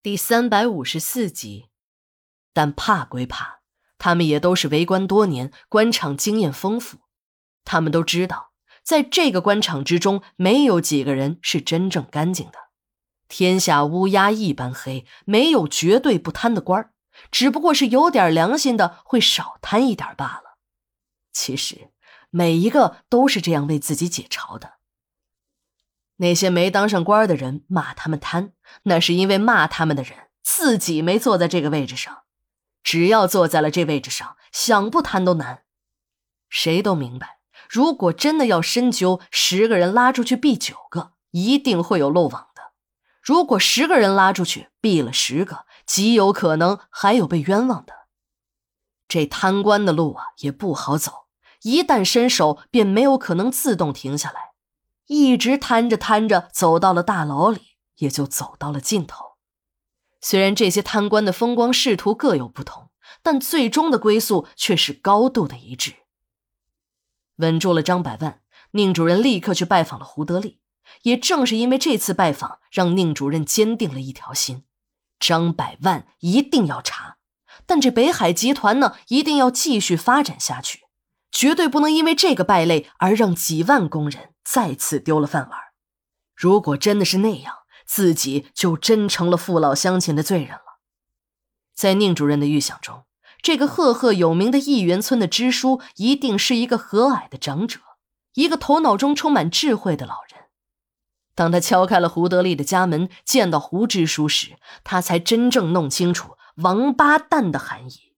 第三百五十四集，但怕归怕，他们也都是为官多年，官场经验丰富。他们都知道，在这个官场之中，没有几个人是真正干净的。天下乌鸦一般黑，没有绝对不贪的官儿，只不过是有点良心的会少贪一点罢了。其实，每一个都是这样为自己解嘲的。那些没当上官的人骂他们贪，那是因为骂他们的人自己没坐在这个位置上。只要坐在了这位置上，想不贪都难。谁都明白，如果真的要深究，十个人拉出去毙九个，一定会有漏网的；如果十个人拉出去毙了十个，极有可能还有被冤枉的。这贪官的路啊，也不好走，一旦伸手，便没有可能自动停下来。一直贪着贪着，走到了大牢里，也就走到了尽头。虽然这些贪官的风光仕途各有不同，但最终的归宿却是高度的一致。稳住了张百万，宁主任立刻去拜访了胡德利。也正是因为这次拜访，让宁主任坚定了一条心：张百万一定要查，但这北海集团呢，一定要继续发展下去，绝对不能因为这个败类而让几万工人。再次丢了饭碗，如果真的是那样，自己就真成了父老乡亲的罪人了。在宁主任的预想中，这个赫赫有名的义园村的支书一定是一个和蔼的长者，一个头脑中充满智慧的老人。当他敲开了胡德利的家门，见到胡支书时，他才真正弄清楚“王八蛋”的含义。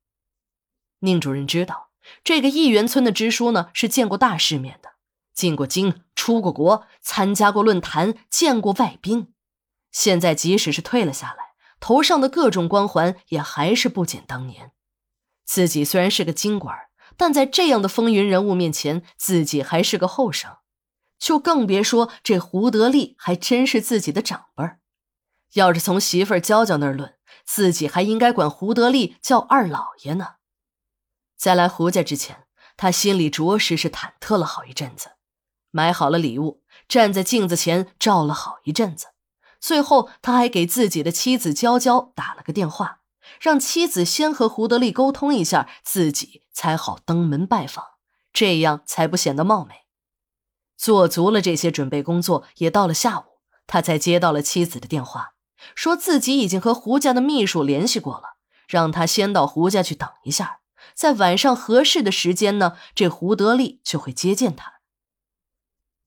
宁主任知道，这个义园村的支书呢，是见过大世面的。进过京，出过国，参加过论坛，见过外宾。现在即使是退了下来，头上的各种光环也还是不减当年。自己虽然是个京官，但在这样的风云人物面前，自己还是个后生。就更别说这胡德利还真是自己的长辈儿。要是从媳妇儿娇娇那儿论，自己还应该管胡德利叫二老爷呢。在来胡家之前，他心里着实是忐忑了好一阵子。买好了礼物，站在镜子前照了好一阵子，最后他还给自己的妻子娇娇打了个电话，让妻子先和胡德利沟通一下，自己才好登门拜访，这样才不显得冒昧。做足了这些准备工作，也到了下午，他才接到了妻子的电话，说自己已经和胡家的秘书联系过了，让他先到胡家去等一下，在晚上合适的时间呢，这胡德利就会接见他。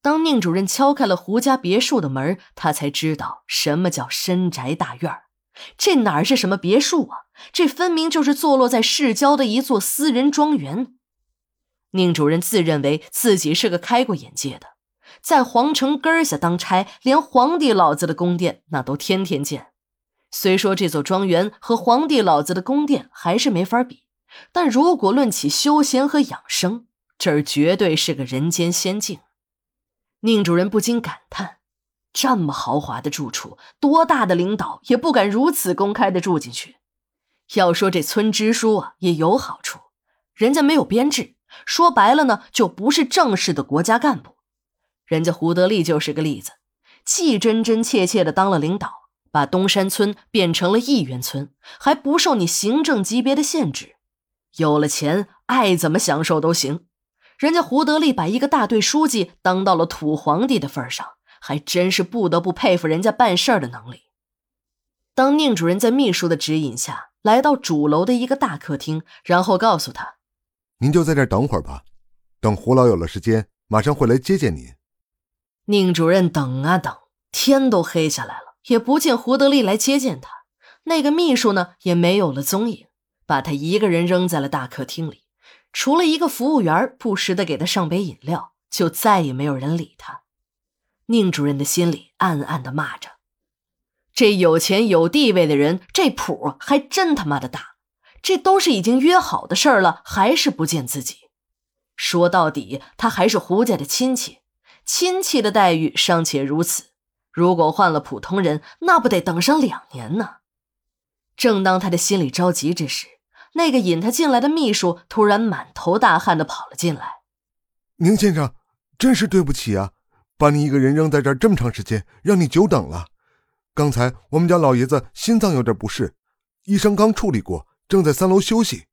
当宁主任敲开了胡家别墅的门，他才知道什么叫深宅大院这哪是什么别墅啊？这分明就是坐落在市郊的一座私人庄园。宁主任自认为自己是个开过眼界的，在皇城根下当差，连皇帝老子的宫殿那都天天见。虽说这座庄园和皇帝老子的宫殿还是没法比，但如果论起休闲和养生，这儿绝对是个人间仙境。宁主任不禁感叹：“这么豪华的住处，多大的领导也不敢如此公开的住进去。要说这村支书啊，也有好处，人家没有编制，说白了呢，就不是正式的国家干部。人家胡德利就是个例子，既真真切切的当了领导，把东山村变成了义园村，还不受你行政级别的限制，有了钱，爱怎么享受都行。”人家胡德利把一个大队书记当到了土皇帝的份上，还真是不得不佩服人家办事儿的能力。当宁主任在秘书的指引下来到主楼的一个大客厅，然后告诉他：“您就在这儿等会儿吧，等胡老有了时间，马上会来接见您。”宁主任等啊等，天都黑下来了，也不见胡德利来接见他。那个秘书呢，也没有了踪影，把他一个人扔在了大客厅里。除了一个服务员不时的给他上杯饮料，就再也没有人理他。宁主任的心里暗暗的骂着：“这有钱有地位的人，这谱还真他妈的大！这都是已经约好的事儿了，还是不见自己。说到底，他还是胡家的亲戚，亲戚的待遇尚且如此，如果换了普通人，那不得等上两年呢？”正当他的心里着急之时，那个引他进来的秘书突然满头大汗的跑了进来。宁先生，真是对不起啊，把你一个人扔在这儿这么长时间，让你久等了。刚才我们家老爷子心脏有点不适，医生刚处理过，正在三楼休息。